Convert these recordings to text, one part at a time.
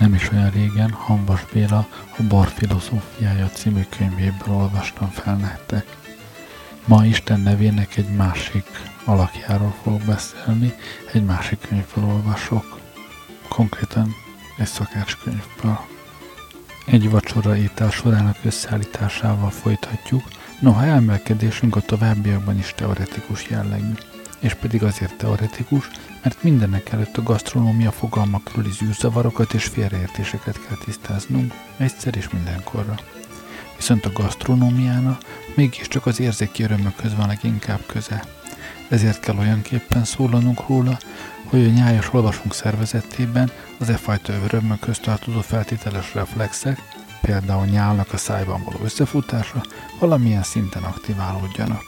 Nem is olyan régen Hanvas Béla a Bar filozófiája című könyvéből olvastam fel nektek. Ma Isten nevének egy másik alakjáról fogok beszélni, egy másik könyvből olvasok, konkrétan egy szakácskönyvből. Egy vacsora étel sorának összeállításával folytatjuk, noha elmelkedésünk a továbbiakban is teoretikus jellegű. És pedig azért teoretikus, mert mindenek előtt a gasztronómia fogalma körüli zűrzavarokat és félreértéseket kell tisztáznunk, egyszer és mindenkorra. Viszont a gasztronómiának mégiscsak az érzéki örömökhöz van leginkább köze. Ezért kell olyanképpen szólanunk róla, hogy a nyájas olvasunk szervezetében az e fajta örömökhöz tartozó feltételes reflexek, például nyálnak a szájban való összefutása, valamilyen szinten aktiválódjanak.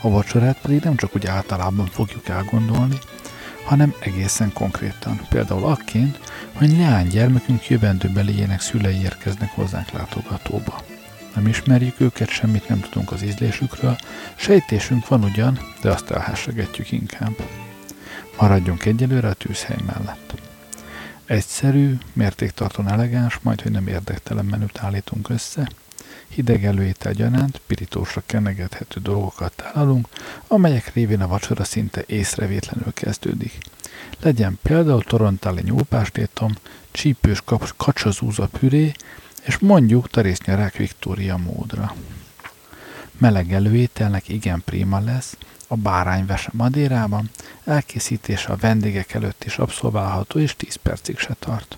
A vacsorát pedig nem csak úgy általában fogjuk elgondolni, hanem egészen konkrétan. Például akként, hogy leánygyermekünk jövendőbeliének szülei érkeznek hozzánk látogatóba. Nem ismerjük őket, semmit nem tudunk az ízlésükről, sejtésünk van ugyan, de azt elhássegetjük inkább. Maradjunk egyelőre a tűzhely mellett. Egyszerű, mértéktartóan elegáns, majd hogy nem érdektelen menüt állítunk össze, hideg előétel gyanánt, pirítósra kenegethető dolgokat találunk, amelyek révén a vacsora szinte észrevétlenül kezdődik. Legyen például torontáli nyúlpástétom, csípős kacsazúza püré, és mondjuk tarésznyarák Viktória módra. Meleg előételnek igen prima lesz, a bárányvese Madérában, elkészítése a vendégek előtt is abszolválható, és 10 percig se tart.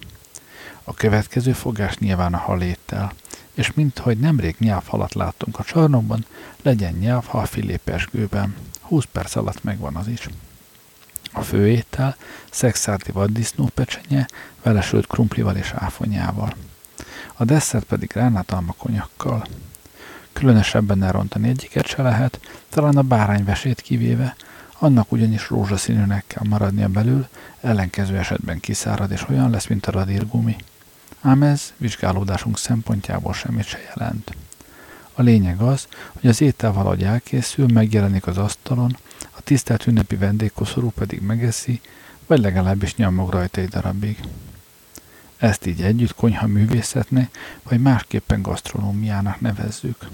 A következő fogás nyilván a haléttel, és minthogy nemrég nyelvhalat láttunk a csarnokban, legyen nyelvhal filépesgőben. 20 perc alatt megvan az is. A főétel szexárdi vaddisznó pecsenye, vele sült krumplival és áfonyával. A desszert pedig gránátalma konyakkal. Különösebben elrontani egyiket se lehet, talán a bárányvesét kivéve, annak ugyanis rózsaszínűnek kell maradnia belül, ellenkező esetben kiszárad és olyan lesz, mint a radírgumi ám ez vizsgálódásunk szempontjából semmit se jelent. A lényeg az, hogy az étel valahogy elkészül, megjelenik az asztalon, a tisztelt ünnepi vendégkoszorú pedig megeszi, vagy legalábbis nyomog rajta egy darabig. Ezt így együtt konyha művészetnek, vagy másképpen gasztronómiának nevezzük.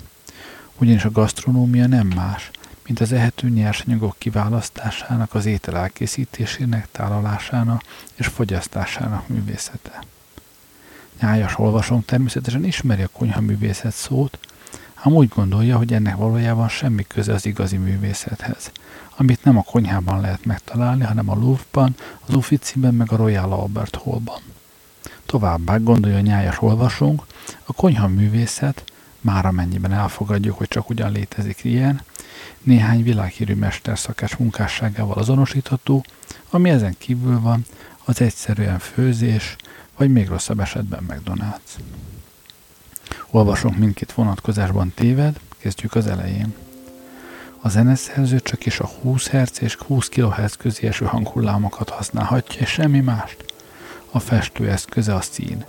Ugyanis a gasztronómia nem más, mint az ehető nyersanyagok kiválasztásának, az étel elkészítésének, tálalásának és fogyasztásának művészete. Nyájas olvasónk természetesen ismeri a konyhaművészet szót, ám úgy gondolja, hogy ennek valójában semmi köze az igazi művészethez, amit nem a konyhában lehet megtalálni, hanem a Louvre-ban, az Uffizi-ben meg a Royal Albert Hall-ban. Továbbá gondolja nyájas olvasónk, a konyha művészet, már amennyiben elfogadjuk, hogy csak ugyan létezik ilyen, néhány világhírű mesterszakás munkásságával azonosítható, ami ezen kívül van, az egyszerűen főzés, vagy még rosszabb esetben McDonald's. Olvasunk mindkét vonatkozásban téved, kezdjük az elején. A zeneszerző csak is a 20 Hz és 20 kHz közé eső hanghullámokat használhatja, és semmi mást. A festő eszköze a szín,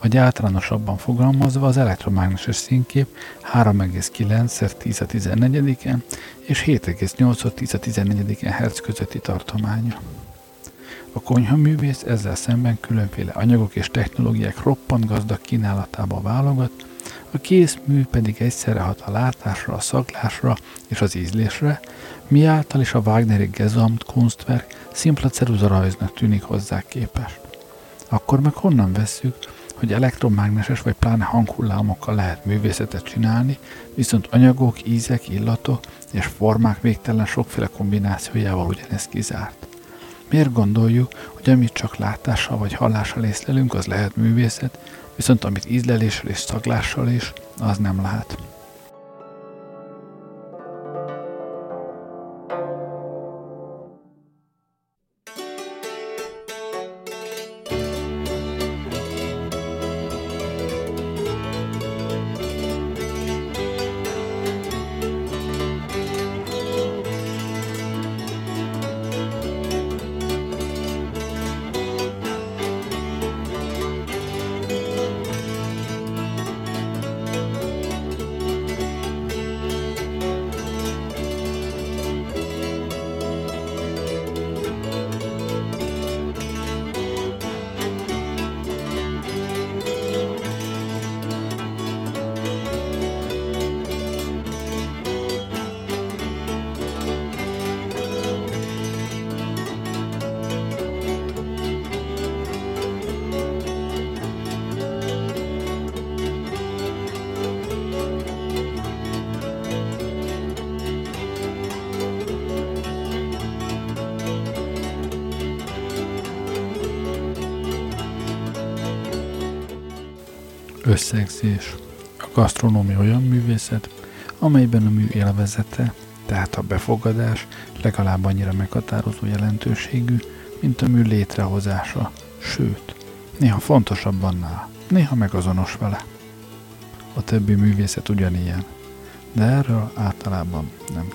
vagy általánosabban fogalmazva az elektromágneses színkép 3,9 10 a 14 és 7,8 10 a 14 Hz közötti tartománya. A konyhaművész ezzel szemben különféle anyagok és technológiák roppant gazdag kínálatába válogat, a készmű pedig egyszerre hat a látásra, a szaglásra és az ízlésre, miáltal is a Wagneri Gesamt Kunstwerk szimpla rajznak tűnik hozzá képest. Akkor meg honnan vesszük, hogy elektromágneses vagy pláne hanghullámokkal lehet művészetet csinálni, viszont anyagok, ízek, illatok és formák végtelen sokféle kombinációjával ugyanez kizárt. Miért gondoljuk, hogy amit csak látással vagy hallással észlelünk, az lehet művészet, viszont amit ízleléssel és szaglással is, az nem lehet. Összegzés. A gasztronómia olyan művészet, amelyben a mű élvezete, tehát a befogadás legalább annyira meghatározó jelentőségű, mint a mű létrehozása, sőt, néha fontosabb annál, néha megazonos vele. A többi művészet ugyanilyen, de erről általában nem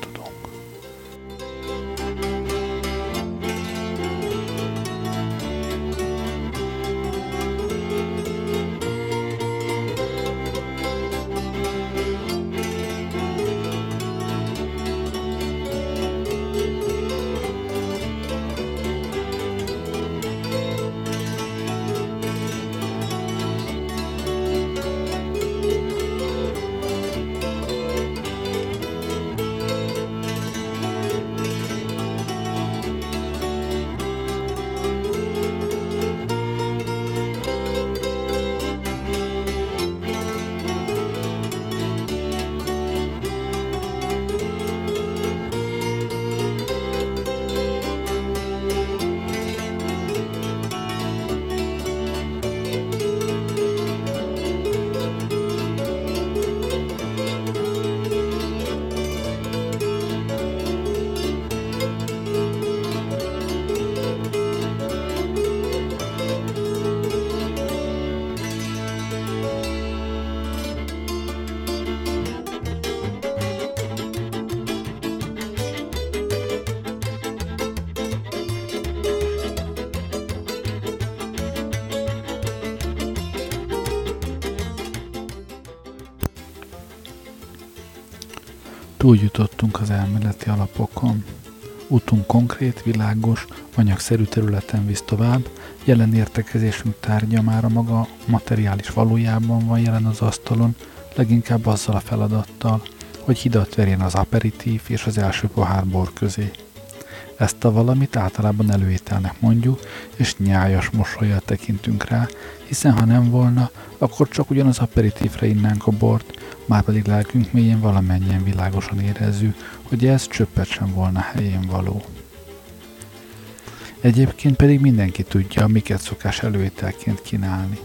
tudom. Túljutottunk az elméleti alapokon. Útunk konkrét, világos, anyagszerű területen visz tovább, jelen értekezésünk tárgya már a maga materiális valójában van jelen az asztalon, leginkább azzal a feladattal, hogy hidat verjen az aperitív és az első pohár bor közé. Ezt a valamit általában előételnek mondjuk, és nyájas mosolyjal tekintünk rá, hiszen ha nem volna, akkor csak ugyanaz aperitívre innánk a bort, már pedig lelkünk mélyén valamennyien világosan érezzük, hogy ez csöppet sem volna helyén való. Egyébként pedig mindenki tudja, miket szokás előételként kínálni.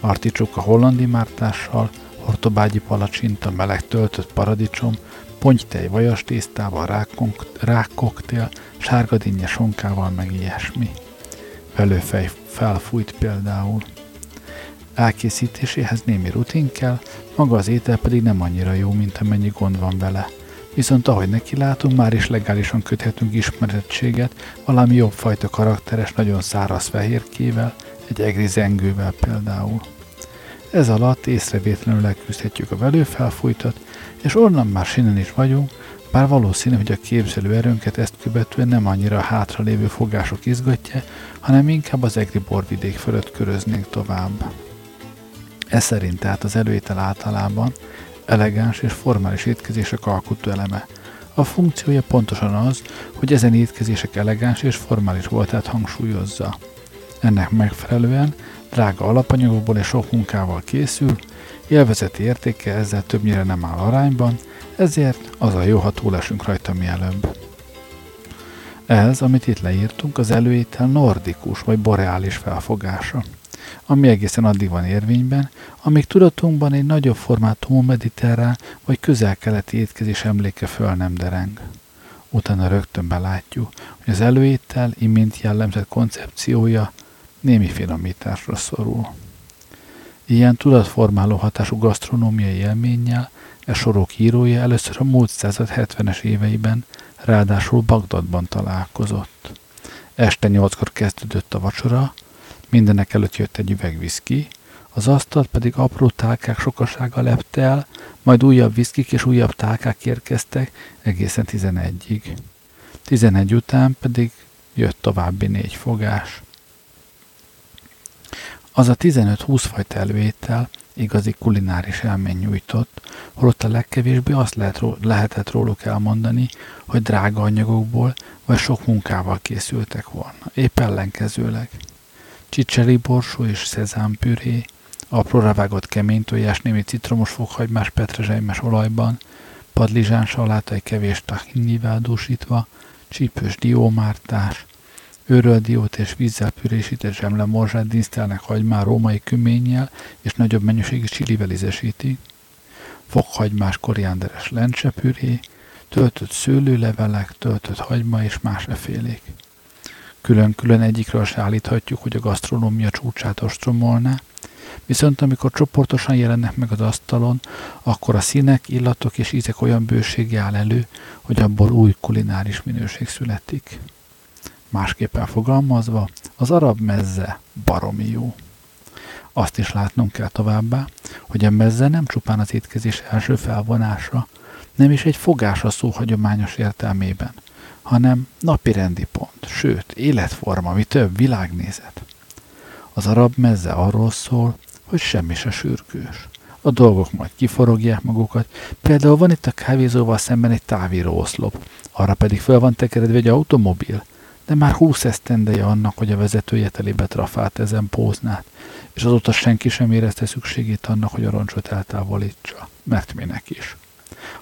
Articsok a hollandi mártással, hortobágyi palacsinta, meleg töltött paradicsom, pontytej vajas tésztával, rákkoktél, sárgadinnye sonkával, meg ilyesmi. Velőfej felfújt például. Elkészítéséhez némi rutin kell, maga az étel pedig nem annyira jó, mint amennyi gond van vele. Viszont ahogy neki látunk, már is legálisan köthetünk ismerettséget valami jobb fajta karakteres, nagyon száraz fehérkével, egy egri zengővel például. Ez alatt észrevétlenül leküzdhetjük a velőfelfújtat, és onnan már sinen is vagyunk, bár valószínű, hogy a képzelő erőnket ezt követően nem annyira hátralévő fogások izgatja, hanem inkább az egri borvidék fölött köröznénk tovább. Ez szerint tehát az előétel általában elegáns és formális étkezések alkotó eleme. A funkciója pontosan az, hogy ezen étkezések elegáns és formális voltát hangsúlyozza. Ennek megfelelően drága alapanyagokból és sok munkával készül, élvezeti értéke ezzel többnyire nem áll arányban, ezért az a jó, ha túlesünk rajta mielőbb. Ez, amit itt leírtunk, az előétel nordikus vagy boreális felfogása ami egészen addig van érvényben, amíg tudatunkban egy nagyobb formátumú mediterrán vagy közel-keleti étkezés emléke föl nem dereng. Utána rögtön belátjuk, hogy az előétel imént jellemzett koncepciója némi finomításra szorul. Ilyen tudatformáló hatású gasztronómiai élménnyel e sorok írója először a múlt század 70-es éveiben, ráadásul Bagdadban találkozott. Este nyolckor kezdődött a vacsora, Mindenek előtt jött egy üveg viszki, az asztalt pedig apró tálkák sokasága lepte el, majd újabb viszkik és újabb tálkák érkeztek egészen 11-ig. 11 után pedig jött további négy fogás. Az a 15-20 fajta előétel igazi kulináris elmény nyújtott, holott a legkevésbé azt lehet, lehetett róluk elmondani, hogy drága anyagokból vagy sok munkával készültek volna. Épp ellenkezőleg csicseri borsó és szezámpüré, apróra vágott kemény tojás, némi citromos fokhagymás petrezselymes olajban, padlizsán saláta egy kevés tahinnivel dúsítva, csípős diómártás, őröldiót és vízzel pürésített zsemlemorzsát dísztelnek hagymár római küménnyel és nagyobb mennyiségű csilivel ízesítik, fokhagymás koriánderes lencsepüré, töltött szőlőlevelek, töltött hagyma és más efélék. Külön-külön egyikről se állíthatjuk, hogy a gasztronómia csúcsát ostromolná, viszont amikor csoportosan jelennek meg az asztalon, akkor a színek, illatok és ízek olyan bősége áll elő, hogy abból új kulináris minőség születik. Másképpen fogalmazva, az arab mezze baromi jó. Azt is látnunk kell továbbá, hogy a mezze nem csupán az étkezés első felvonása, nem is egy fogás a szó hagyományos értelmében, hanem napi rendi pont, sőt, életforma, mi több, világnézet. Az arab mezze arról szól, hogy semmi se sürgős. A dolgok majd kiforogják magukat, például van itt a kávézóval szemben egy távíró oszlop, arra pedig fel van tekeredve egy automobil, de már húsz esztendeje annak, hogy a vezetője telébe trafált ezen póznát, és azóta senki sem érezte szükségét annak, hogy a roncsot eltávolítsa, mert minek is.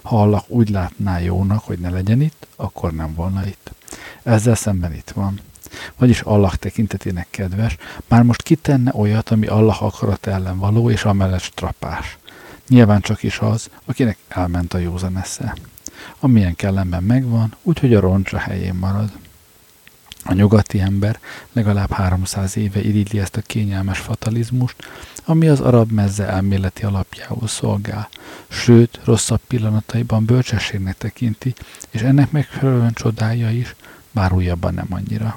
Ha Allah úgy látná jónak, hogy ne legyen itt, akkor nem volna itt. Ezzel szemben itt van. Vagyis Allah tekintetének kedves, már most kitenne olyat, ami Allah akarat ellen való, és amellett strapás. Nyilván csak is az, akinek elment a józan esze. Amilyen kellemben megvan, úgyhogy a roncs a helyén marad. A nyugati ember legalább 300 éve irigyli ezt a kényelmes fatalizmust, ami az arab mezze elméleti alapjául szolgál, sőt, rosszabb pillanataiban bölcsességnek tekinti, és ennek megfelelően csodálja is, bár újabban nem annyira.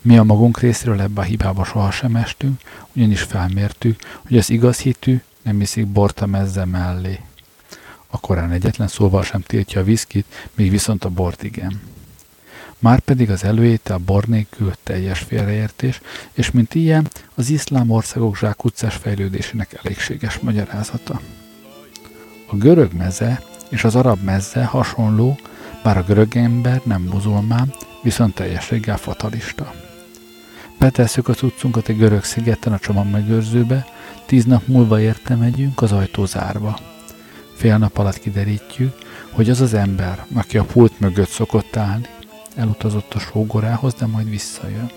Mi a magunk részéről ebbe a hibába sohasem estünk, ugyanis felmértük, hogy az igaz hitű nem iszik bort a mezze mellé. A korán egyetlen szóval sem tiltja a viszkit, míg viszont a bort igen. Márpedig az előétel bor nélkül teljes félreértés, és mint ilyen az iszlám országok zsákutcás fejlődésének elégséges magyarázata. A görög meze és az arab meze hasonló, bár a görög ember nem muzulmán, viszont teljességgel fatalista. Betesszük a cuccunkat egy görög szigeten a csomag megőrzőbe, tíz nap múlva érte megyünk az ajtó zárva. Fél nap alatt kiderítjük, hogy az az ember, aki a pult mögött szokott állni, elutazott a sógorához, de majd visszajön.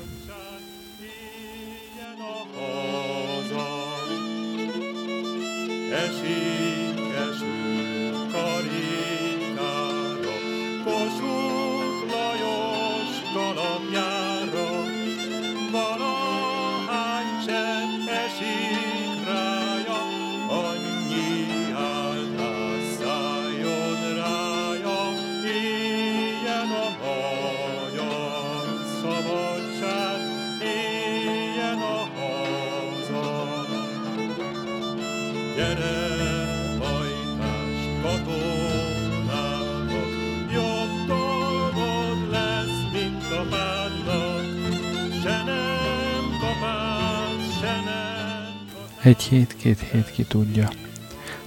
Egy hét, két hét ki tudja.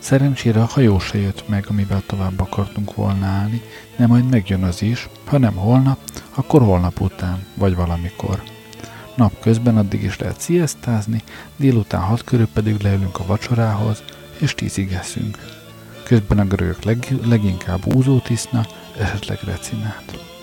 Szerencsére a hajó se jött meg, amivel tovább akartunk volna állni, de majd megjön az is, ha nem holnap, akkor holnap után, vagy valamikor. Nap közben addig is lehet sziasztázni, délután hat körül pedig leülünk a vacsorához, és tízig eszünk. Közben a görögök leg, leginkább úzót iszna, esetleg recinát.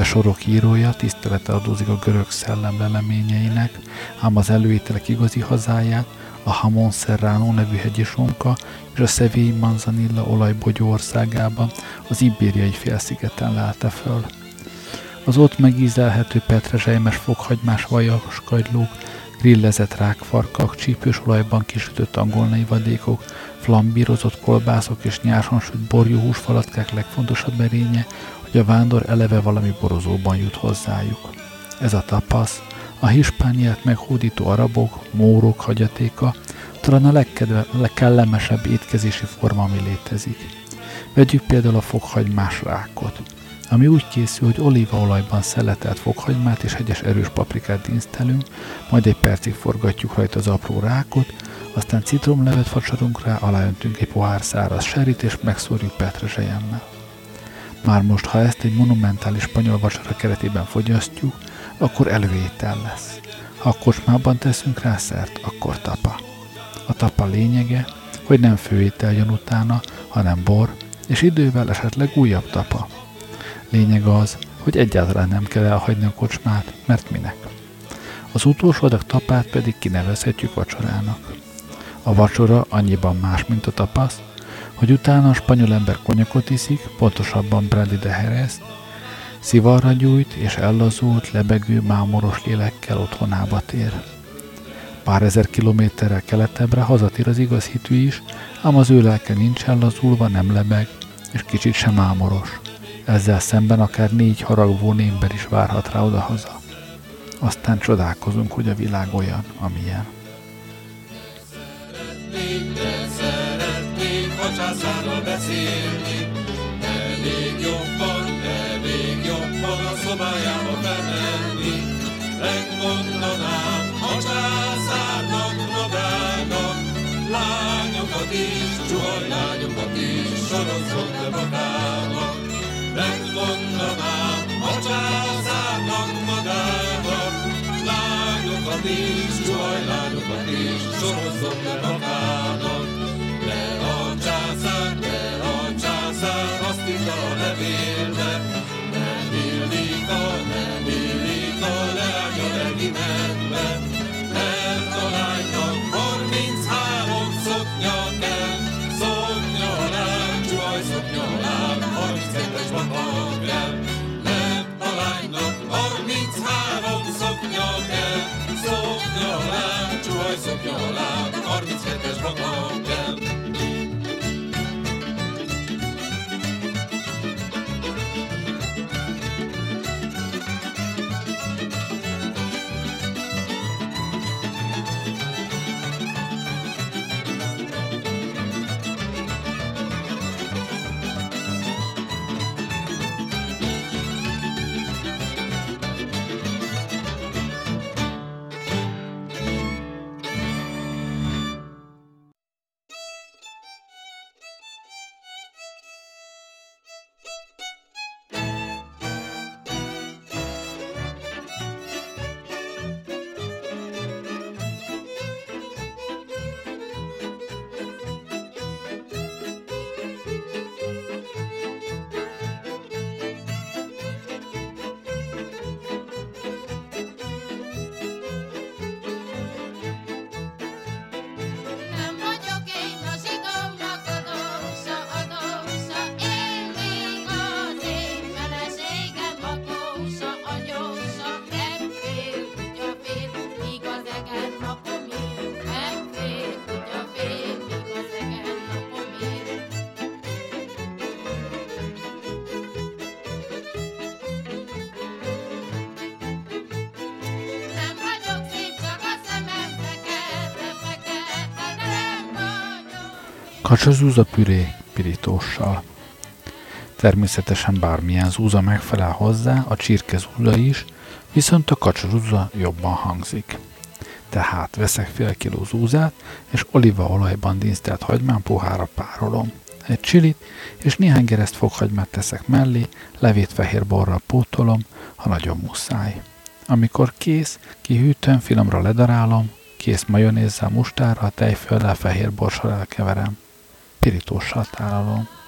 E sorok írója tisztelete adózik a görög szellem leleményeinek, ám az előételek igazi hazáját a Hamon Serrano nevű hegyi sonka és a Seville Manzanilla olajbogyó országában, az ibériai félszigeten lelte föl. Az ott megízelhető petrezselymes fokhagymás vajas kagylók, grillezett rákfarkak, csípős olajban kisütött angolnai vadékok, flambírozott kolbászok és nyárson süt borjú húsfalatkák legfontosabb erénye, hogy a vándor eleve valami borozóban jut hozzájuk. Ez a tapasz, a hispániát meghódító arabok, mórok hagyatéka, talán a legkedve, legkellemesebb étkezési forma, ami létezik. Vegyük például a fokhagymás rákot, ami úgy készül, hogy olívaolajban szeletelt fokhagymát és hegyes erős paprikát dinsztelünk, majd egy percig forgatjuk rajta az apró rákot, aztán citromlevet facsarunk rá, aláöntünk egy pohár száraz serit és megszórjuk petrezselyemmel. Már most, ha ezt egy monumentális spanyol vacsora keretében fogyasztjuk, akkor előétel lesz. Ha a kocsmában teszünk rá szert, akkor tapa. A tapa lényege, hogy nem főétel jön utána, hanem bor, és idővel esetleg újabb tapa. Lényeg az, hogy egyáltalán nem kell elhagyni a kocsmát, mert minek. Az utolsó adag tapát pedig kinevezhetjük vacsorának. A vacsora annyiban más, mint a tapasz, hogy utána a spanyol ember konyakot iszik, pontosabban Brandy de Jerez, szivarra gyújt és ellazult, lebegő, mámoros lélekkel otthonába tér. Pár ezer kilométerrel keletebbre hazatér az igaz hitű is, ám az ő lelke nincs ellazulva, nem lebeg, és kicsit sem mámoros. Ezzel szemben akár négy haragvó némber is várhat rá odahaza. Aztán csodálkozunk, hogy a világ olyan, amilyen. Beszélni, elég jobban, elég jobban a szobájába bemenni. Megmondanám a császárnak magának, lányokat is, csuhajlányokat is, sorozzon le magának. Megmondanám a császárnak magának, lányokat is, csuhajlányokat is, sorozzon le magának. Le a császár, le a császár, azt írta a levélbe, nem illik a, nem illik a leánya regimentbe, mert a lánynak harminchárom szoknya kell, szoknya alá, csuhaj szoknya alá, harminckettes maga kell, mert a lánynak harminchárom szoknya kell, szoknya alá, csuhaj szoknya alá, harminckettes maga kell. Vagyok. Kacsazúza püré pirítóssal. Természetesen bármilyen zúza megfelel hozzá, a csirke zúza is, viszont a kacsazúza jobban hangzik. Tehát veszek fél kiló zúzát, és olívaolajban dinsztelt hagymán pohára párolom. Egy csilit és néhány gereszt fokhagymát teszek mellé, levét fehér borral pótolom, ha nagyon muszáj. Amikor kész, kihűtően finomra ledarálom, kész majonézzel, mustárral, tejföllel, fehér borssal elkeverem. Pirítóssal tálalom.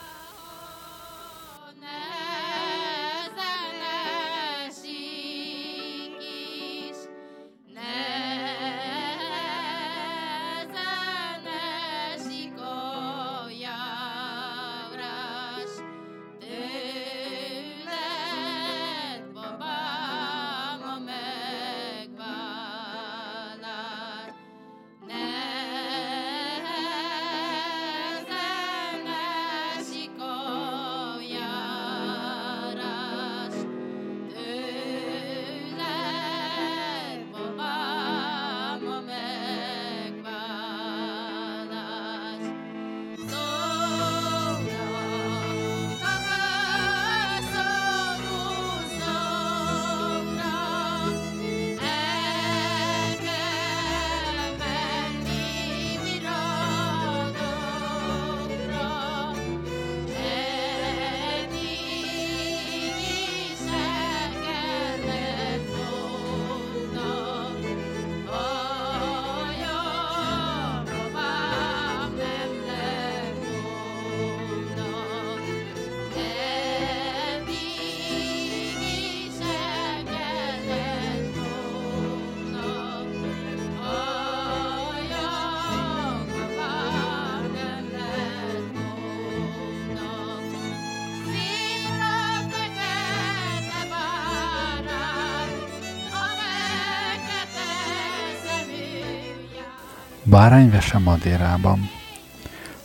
Bárányvese Madérában.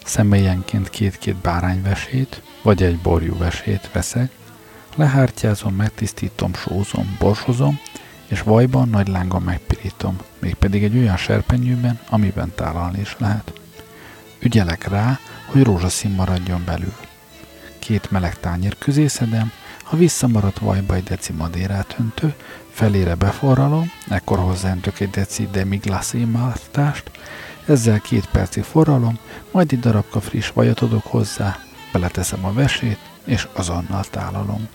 Személyenként két-két bárányvesét, vagy egy borjúvesét veszek, lehártyázom, megtisztítom, sózom, borsozom, és vajban nagy lángon megpirítom, mégpedig egy olyan serpenyőben, amiben tálalni is lehet. Ügyelek rá, hogy rózsaszín maradjon belül. Két meleg tányér közé szedem, ha visszamaradt vajba egy deci madérát öntő, felére beforralom, ekkor hozzáöntök egy deci demiglassé mártást, ezzel két percig forralom, majd egy darabka friss vajat adok hozzá, beleteszem a vesét, és azonnal tálalom.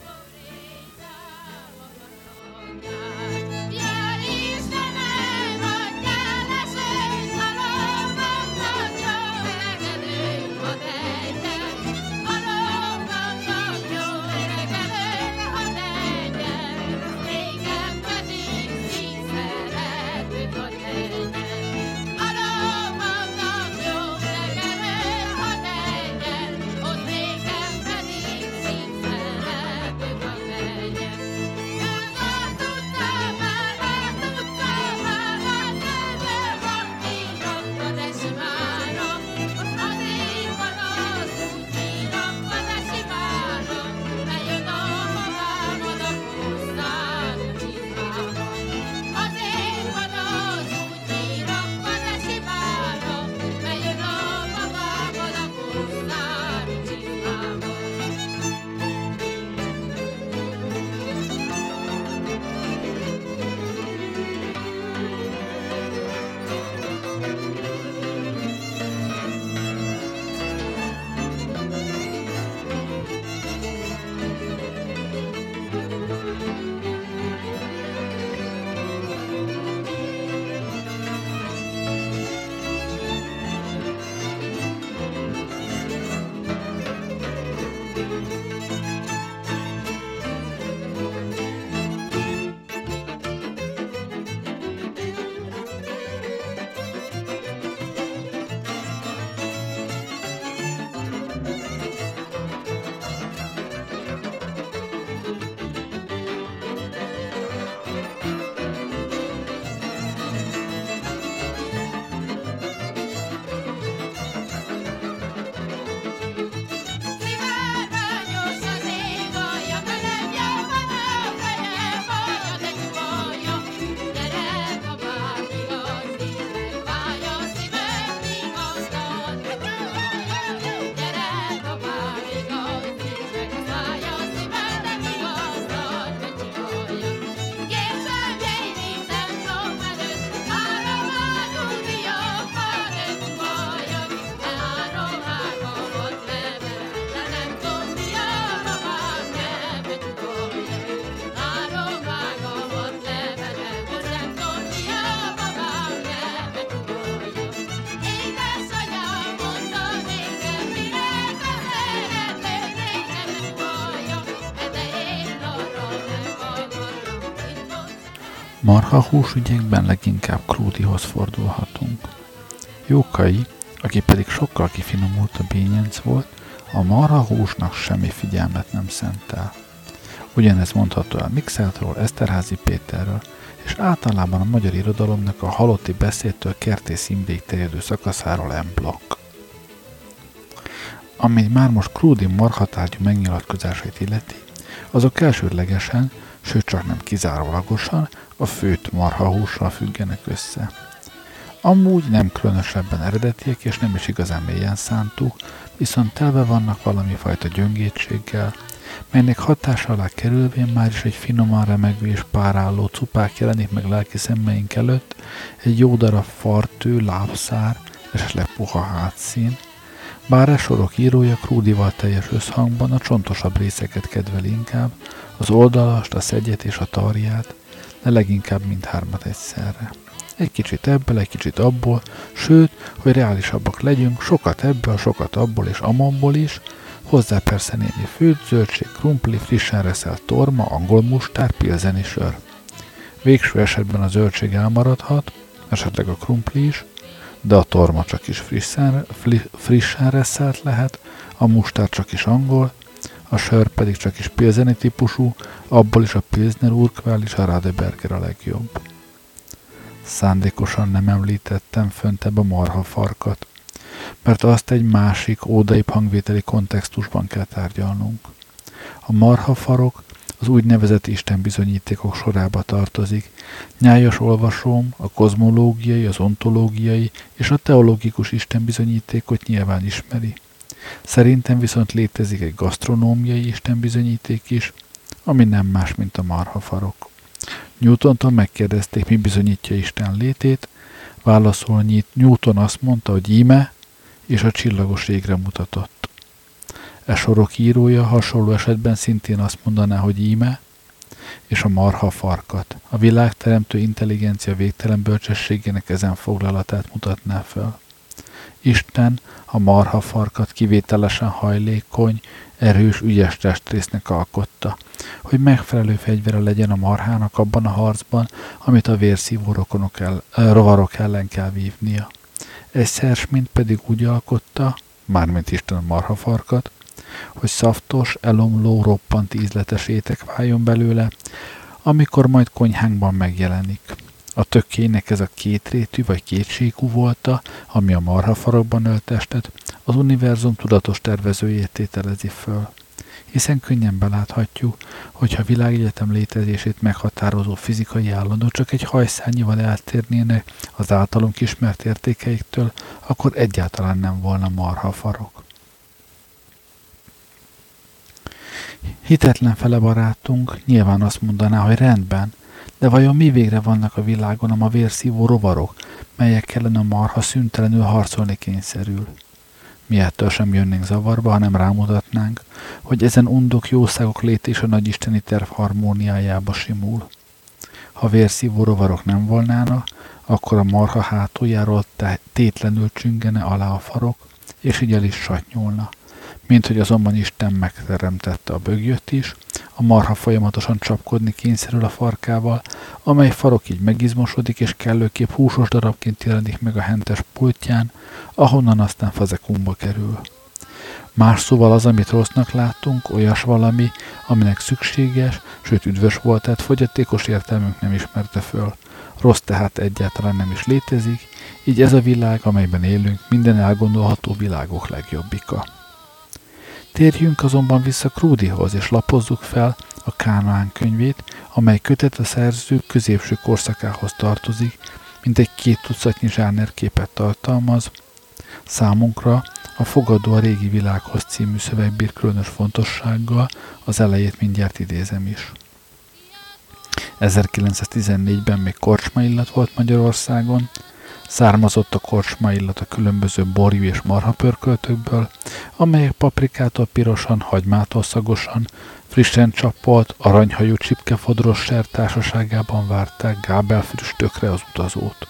Marha húsügyekben leginkább Krúdihoz fordulhatunk. Jókai, aki pedig sokkal kifinomultabb bényenc volt, a marha húsnak semmi figyelmet nem szentel. Ugyanez mondható el Mixeltról, Eszterházi Péterről, és általában a magyar irodalomnak a halotti beszédtől kertész imvéig terjedő szakaszáról M. Block. Ami már most Krúdi marhatárgyú megnyilatkozásait illeti, azok elsődlegesen, sőt csak nem kizárólagosan a főtt marhahússal függenek össze. Amúgy nem különösebben eredetiek és nem is igazán mélyen szántuk, viszont telve vannak valami fajta gyöngétséggel, melynek hatása alá kerülvén már is egy finoman remegő és páráló cupák jelenik meg lelki szemmeink előtt, egy jó darab fartő, lábszár, esetleg puha hátszín, bár e sorok írója krúdival teljes összhangban a csontosabb részeket kedvel inkább, az oldalast, a szegyet és a tarját, de leginkább mindhármat egyszerre. Egy kicsit ebből, egy kicsit abból, sőt, hogy reálisabbak legyünk, sokat ebből, sokat abból és amabból is, hozzá persze némi főtt zöldség, krumpli, frissen reszelt torma, angol mustár, pilzeni sör. Végső esetben a zöldség elmaradhat, esetleg a krumpli is, de a torma csak is frissen, fli, frissen reszelt lehet, a mustár csak is angol, a sör pedig csak is pilzeni típusú, abból is a Pilsner Urquell és a Radeberger a legjobb. Szándékosan nem említettem föntebb a marhafarkat, mert azt egy másik, ódai hangvételi kontextusban kell tárgyalnunk. A marhafarok az úgynevezett istenbizonyítékok sorába tartozik. Nyájas olvasóm a kozmológiai, az ontológiai és a teológikus istenbizonyítékot nyilván ismeri. Szerintem viszont létezik egy gasztronómiai istenbizonyíték is, ami nem más, mint a marhafarok. Newtontól megkérdezték, mi bizonyítja Isten létét, válaszol Newton azt mondta, hogy íme, és a csillagos égre mutatott. E sorok írója hasonló esetben szintén azt mondaná, hogy íme, és a marha farkat. A világteremtő intelligencia végtelen bölcsességének ezen foglalatát mutatná fel. Isten a marha farkat kivételesen hajlékony, erős, ügyes testrésznek alkotta, hogy megfelelő fegyvere legyen a marhának abban a harcban, amit a vérszívó rokonok el, rovarok ellen kell vívnia. Egy mint pedig úgy alkotta, mármint Isten a marhafarkat, hogy szaftos, elomló, roppant ízletes étek váljon belőle, amikor majd konyhánkban megjelenik. A tökének ez a kétrétű vagy kétségú volta, ami a marhafarokban öltestet, az univerzum tudatos tervezőjét tételezi föl. Hiszen könnyen beláthatjuk, hogy ha világegyetem létezését meghatározó fizikai állandó csak egy hajszányival eltérnének az általunk ismert értékeiktől, akkor egyáltalán nem volna marhafarok. Hitetlen fele barátunk nyilván azt mondaná, hogy rendben, de vajon mi végre vannak a világon a vérszívó rovarok, melyek ellen a marha szüntelenül harcolni kényszerül? Mi ettől sem jönnénk zavarba, hanem rámutatnánk, hogy ezen undok jószágok lét és a nagyisteni terv harmóniájába simul. Ha vérszívó rovarok nem volnának, akkor a marha hátuljáról tétlenül csüngene alá a farok, és így el is satnyolna mint hogy azonban Isten megteremtette a bögyöt is, a marha folyamatosan csapkodni kényszerül a farkával, amely farok így megizmosodik és kellőképp húsos darabként jelenik meg a hentes pultján, ahonnan aztán fazekumba kerül. Más szóval az, amit rossznak láttunk, olyas valami, aminek szükséges, sőt üdvös volt, tehát fogyatékos értelmünk nem ismerte föl. Rossz tehát egyáltalán nem is létezik, így ez a világ, amelyben élünk, minden elgondolható világok legjobbika. Térjünk azonban vissza Krúdihoz, és lapozzuk fel a Kánaán könyvét, amely kötet a szerző középső korszakához tartozik, mint egy két tucatnyi zsánerképet tartalmaz. Számunkra a Fogadó a régi világhoz című szöveg bír különös fontossággal, az elejét mindjárt idézem is. 1914-ben még korcsma illat volt Magyarországon, Származott a korsma illat a különböző borjú és marhapörköltökből, amelyek paprikától pirosan, hagymától szagosan, frissen csapolt, aranyhajú csipkefodros ser társaságában várták gábelfüstökre az utazót.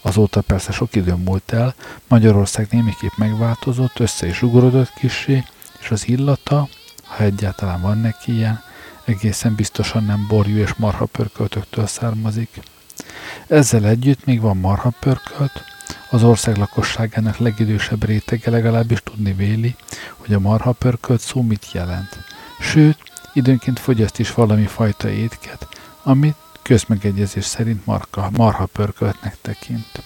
Azóta persze sok idő múlt el, Magyarország némiképp megváltozott, össze is ugorodott kisé, és az illata, ha egyáltalán van neki ilyen, egészen biztosan nem borjú és marhapörköltöktől származik. Ezzel együtt még van marha pörkölt, az ország lakosságának legidősebb rétege legalábbis tudni véli, hogy a marha pörkölt szó mit jelent. Sőt, időnként fogyaszt is valami fajta étket, amit közmegegyezés szerint marka, marha pörköltnek tekint.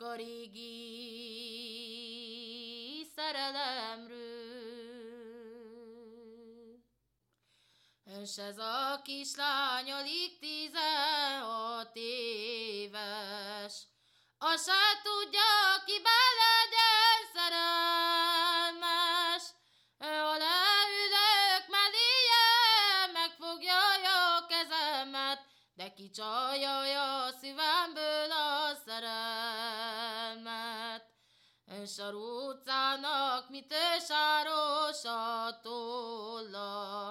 Csak a régi szerelemről. És ez a kislány alig tizenhat éves, azt se tudja, ki belegyen szerelmes. Ha leülök meléje, megfogja a kezemet, de kicsalja a szívemből a És a rócának mitől sáros a tolla,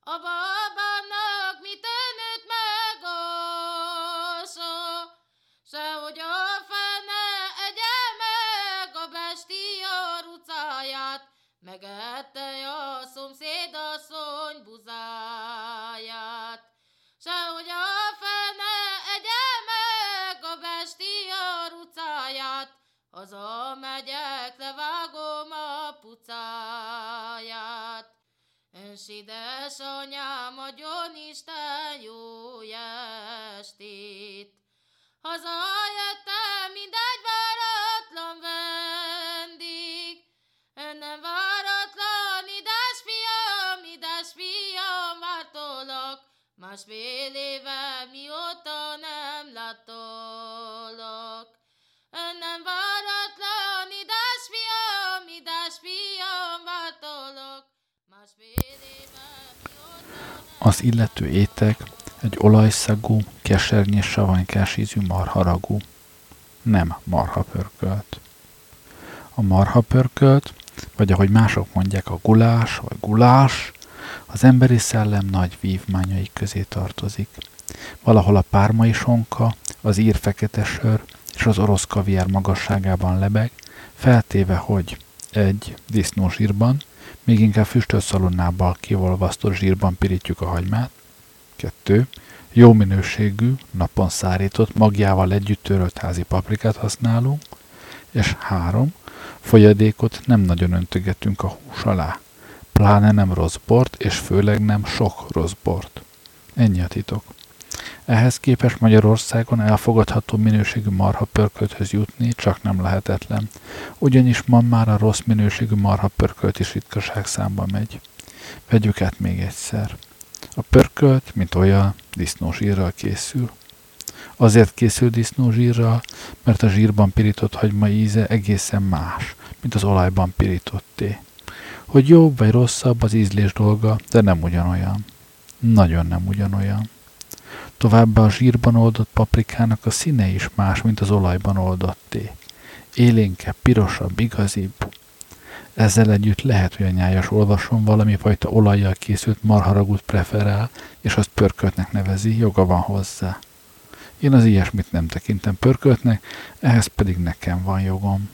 a babának mit önött meg alsa, sehogy a fene egye meg a besti a rucáját, megette a szomszéd asszony buzáját. Sehogy a fene egye meg a besti a rucáját, haza megyek, levágom a pucáját. És édesanyám, adjon Isten jó estét. Hazajöttem, mindegy váratlan vendég, nem váratlan, ides fiam, ides fiam, vártolak, másfél éve mióta nem Az illető étek egy olajszagú, kesernyés savanykás ízű marharagú. Nem marhapörkölt. A marhapörkölt, vagy ahogy mások mondják, a gulás vagy gulás, az emberi szellem nagy vívmányai közé tartozik. Valahol a pármai sonka, az ír fekete sör és az orosz kaviár magasságában lebeg, feltéve, hogy egy disznó zsírban, még inkább füstölszalonnával kiolvasztott zsírban pirítjuk a hagymát, kettő, jó minőségű, napon szárított, magjával együtt törölt házi paprikát használunk, és három, folyadékot nem nagyon öntögetünk a hús alá, pláne nem rossz bort, és főleg nem sok rossz bort. Ennyi a titok. Ehhez képest Magyarországon elfogadható minőségű marha pörkölthöz jutni csak nem lehetetlen, ugyanis ma már a rossz minőségű marha pörkölt is ritkaság számba megy. Vegyük át még egyszer. A pörkölt, mint olyan, disznózsírral készül. Azért készül disznózsírral, mert a zsírban pirított hagyma íze egészen más, mint az olajban pirítotté. Hogy jobb vagy rosszabb az ízlés dolga, de nem ugyanolyan. Nagyon nem ugyanolyan. Továbbá a zsírban oldott paprikának a színe is más, mint az olajban oldotté. Élénkebb, pirosabb, igazibb. Ezzel együtt lehet, hogy a nyájas olvasom valami fajta olajjal készült marharagút preferál, és azt pörköltnek nevezi, joga van hozzá. Én az ilyesmit nem tekintem pörköltnek, ehhez pedig nekem van jogom.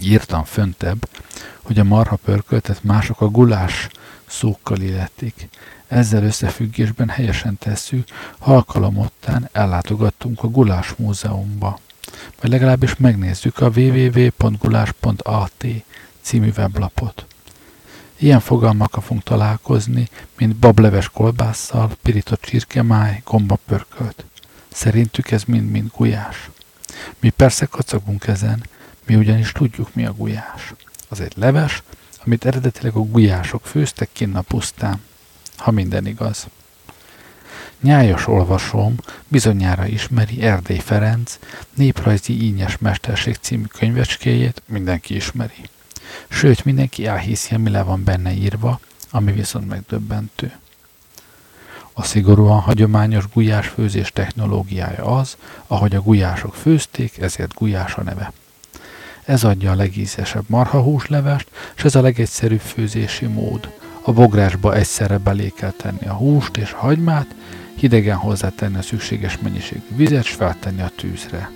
Írtam föntebb, hogy a marha pörköltet mások a gulás szókkal illetik. Ezzel összefüggésben helyesen tesszük, ha alkalomottán ellátogattunk a Gulás Múzeumba. Vagy legalábbis megnézzük a www.gulás.at című weblapot. Ilyen fogalmakkal fogunk találkozni, mint bableves kolbásszal, pirított csirkemáj, gombapörkölt. Szerintük ez mind-mind gulyás. Mi persze kacagunk ezen, mi ugyanis tudjuk, mi a gulyás. Az egy leves, amit eredetileg a gulyások főztek kinn a pusztán, ha minden igaz. Nyájas olvasóm bizonyára ismeri Erdély Ferenc néprajzi ínyes mesterség című könyvecskéjét, mindenki ismeri. Sőt, mindenki elhiszi, mi le van benne írva, ami viszont megdöbbentő. A szigorúan hagyományos gulyásfőzés technológiája az, ahogy a gulyások főzték, ezért gulyás a neve. Ez adja a legízesebb marhahúslevest, és ez a legegyszerűbb főzési mód. A bográsba egyszerre belé kell tenni a húst és a hagymát, hidegen hozzátenni a szükséges mennyiségű vizet, és feltenni a tűzre.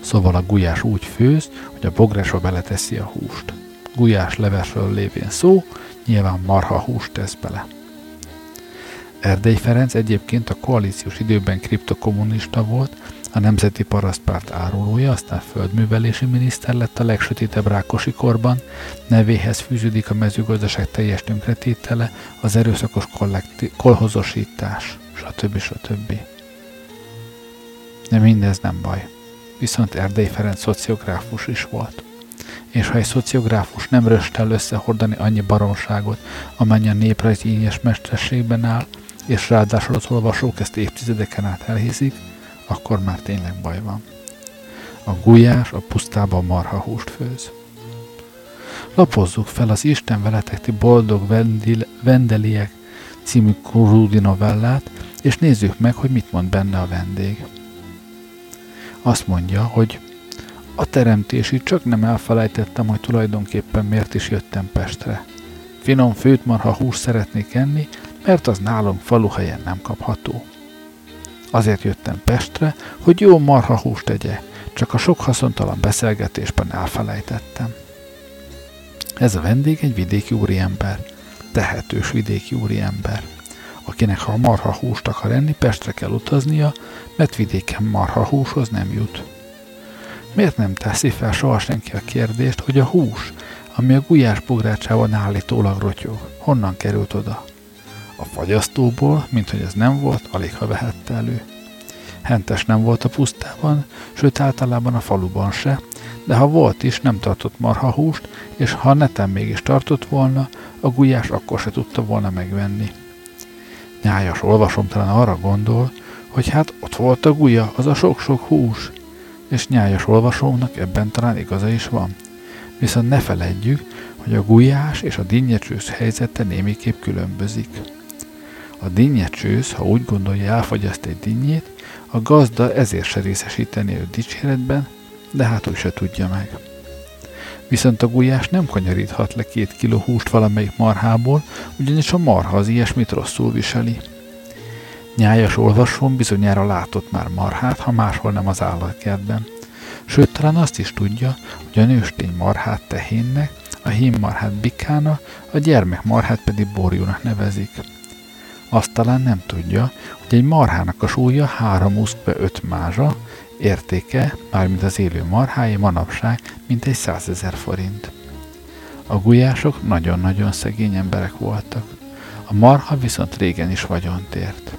Szóval a gulyás úgy főz, hogy a bográsba beleteszi a húst. Gulyás levesről lévén szó, nyilván marha húst tesz bele. Erdély Ferenc egyébként a koalíciós időben kriptokommunista volt, a Nemzeti Parasztpárt árulója, aztán földművelési miniszter lett a legsötétebb Rákosi korban, nevéhez fűződik a mezőgazdaság teljes tönkretétele, az erőszakos kollekti- kolhozosítás, stb. stb. De mindez nem baj. viszont Erdei Ferenc szociográfus is volt. És ha egy szociográfus nem röstel összehordani annyi baromságot, amennyi a néprajz ínyes mesterségben áll, és ráadásul az olvasók ezt évtizedeken át elhiszik, akkor már tényleg baj van. A gulyás a pusztában marha húst főz. Lapozzuk fel az Isten veletekti boldog vendil, vendeliek című Krúdi novellát, és nézzük meg, hogy mit mond benne a vendég. Azt mondja, hogy a teremtési csak nem elfelejtettem, hogy tulajdonképpen miért is jöttem Pestre. Finom főt marha hús szeretnék enni, mert az nálunk faluhelyen nem kapható. Azért jöttem Pestre, hogy jó marha húst tegye, csak a sok haszontalan beszélgetésben elfelejtettem. Ez a vendég egy vidéki úriember, tehetős vidéki úriember, akinek ha marha húst akar enni, Pestre kell utaznia, mert vidéken marha húshoz nem jut. Miért nem teszi fel soha senki a kérdést, hogy a hús, ami a gulyás bográcsában állítólag rotyog, honnan került oda? A fagyasztóból, mint hogy ez nem volt, alig ha vehette elő. Hentes nem volt a pusztában, sőt általában a faluban se, de ha volt is, nem tartott marha húst, és ha neten mégis tartott volna, a gulyás akkor se tudta volna megvenni. Nyájas olvasom talán arra gondol, hogy hát ott volt a gulya, az a sok-sok hús, és nyájas olvasónak ebben talán igaza is van. Viszont ne feledjük, hogy a gulyás és a dinnyecsősz helyzete némiképp különbözik. A dinnyecsősz, ha úgy gondolja elfogyaszt egy dinnyét, a gazda ezért se részesíteni őt dicséretben, de hát úgy se tudja meg. Viszont a gulyás nem kanyaríthat le két kiló húst valamelyik marhából, ugyanis a marha az ilyesmit rosszul viseli. Nyájas olvasón bizonyára látott már marhát, ha máshol nem az állatkertben. Sőt, talán azt is tudja, hogy a nőstény marhát tehénnek, a hím marhát bikána, a gyermek marhát pedig borjúnak nevezik. Azt talán nem tudja, hogy egy marhának a súlya 3 uszkve 5 mázsa, értéke, mármint az élő marháé manapság, mint egy 100 ezer forint. A gulyások nagyon-nagyon szegény emberek voltak. A marha viszont régen is vagyont ért.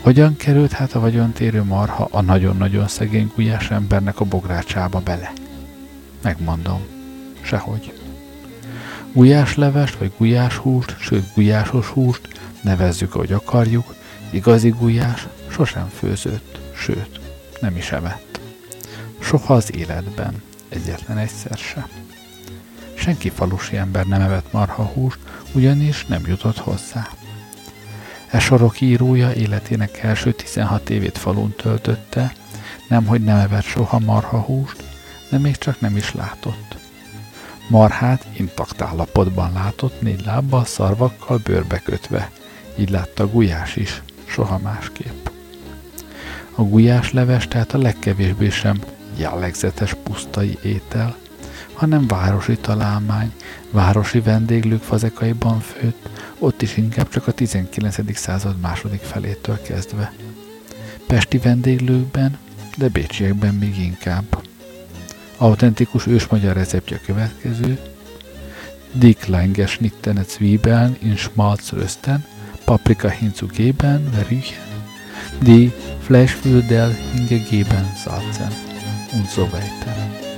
Hogyan került hát a vagyontérő marha a nagyon-nagyon szegény gulyás embernek a bográcsába bele? Megmondom. Sehogy. Gulyáslevest vagy gulyáshúst, sőt gulyásos húst, nevezzük, ahogy akarjuk, igazi gulyás sosem főzött, sőt, nem is evett. Soha az életben, egyetlen egyszer se. Senki falusi ember nem evett marha húst, ugyanis nem jutott hozzá. E sorok írója életének első 16 évét falun töltötte, nemhogy nem evett soha marha húst, de még csak nem is látott. Marhát intakt állapotban látott, négy lábbal, szarvakkal, bőrbe kötve. Így látta Gulyás is, soha másképp. A gulyás leves tehát a legkevésbé sem jellegzetes pusztai étel, hanem városi találmány, városi vendéglők fazekaiban főtt, ott is inkább csak a 19. század második felétől kezdve. Pesti vendéglőkben, de bécsiekben még inkább. Autentikus ősmagyar receptje következő, Dick Lange schnittene Zwiebeln in Schmalzrösten, Paprika hinzugeben, verrüchen, die Fleischwürde hingegeben Salzen und so weiter.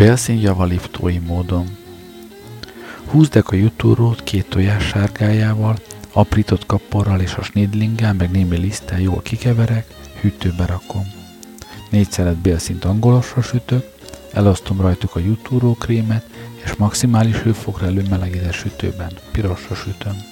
Belszín javaliptói módon. Húzd a jutúrót két tojás sárgájával, aprított kaporral és a snidlinggel, meg némi liszttel jól kikeverek, hűtőbe rakom. Négy szelet bélszint angolosra sütök, elosztom rajtuk a jutúró krémet, és maximális hőfokra előmelegített sütőben pirosra sütöm.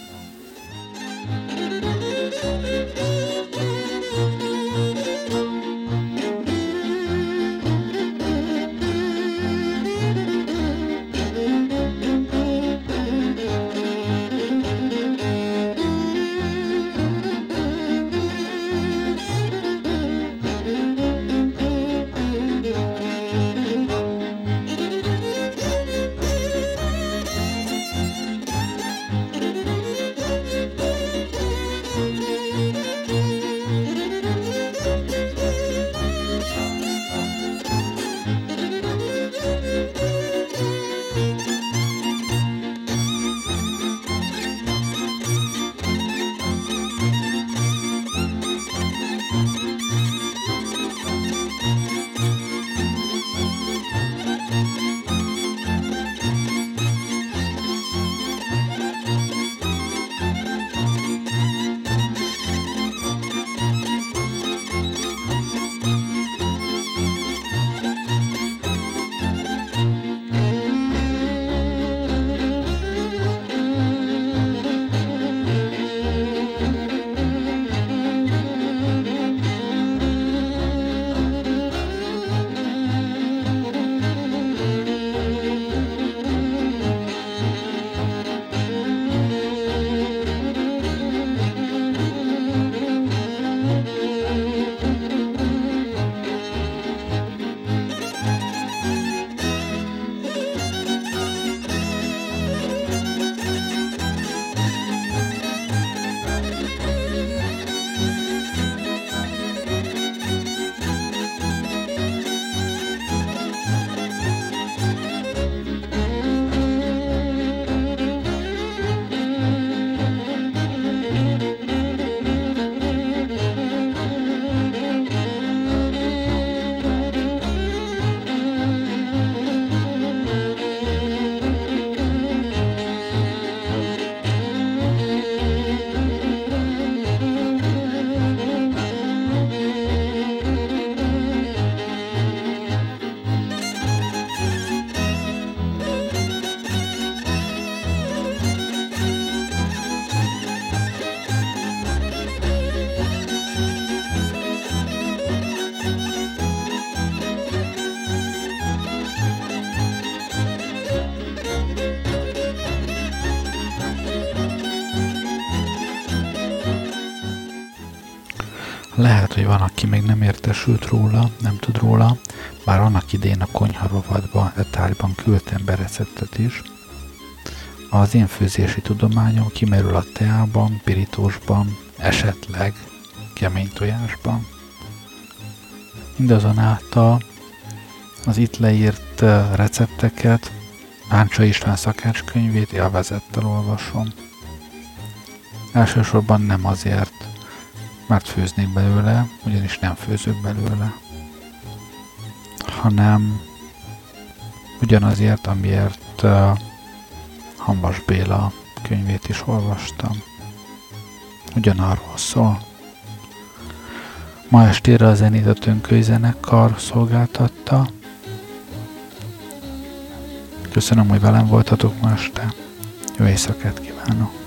Még nem értesült róla, nem tud róla, bár annak idén a konyha rovadba, e tárgyban küldtem be receptet is. Az én főzési tudományom kimerül a teában, pirítósban, esetleg kemény tojásban. Mindazonáltal az itt leírt recepteket Áncsa István szakácskönyvét élvezettel olvasom. Elsősorban nem azért, mert főznék belőle, ugyanis nem főzök belőle, hanem ugyanazért, amiért uh, Hambas Béla könyvét is olvastam. Ugyanarról szól. Ma estére a zenét a Tönköly zenekar szolgáltatta. Köszönöm, hogy velem voltatok ma este. Jó éjszakát kívánok!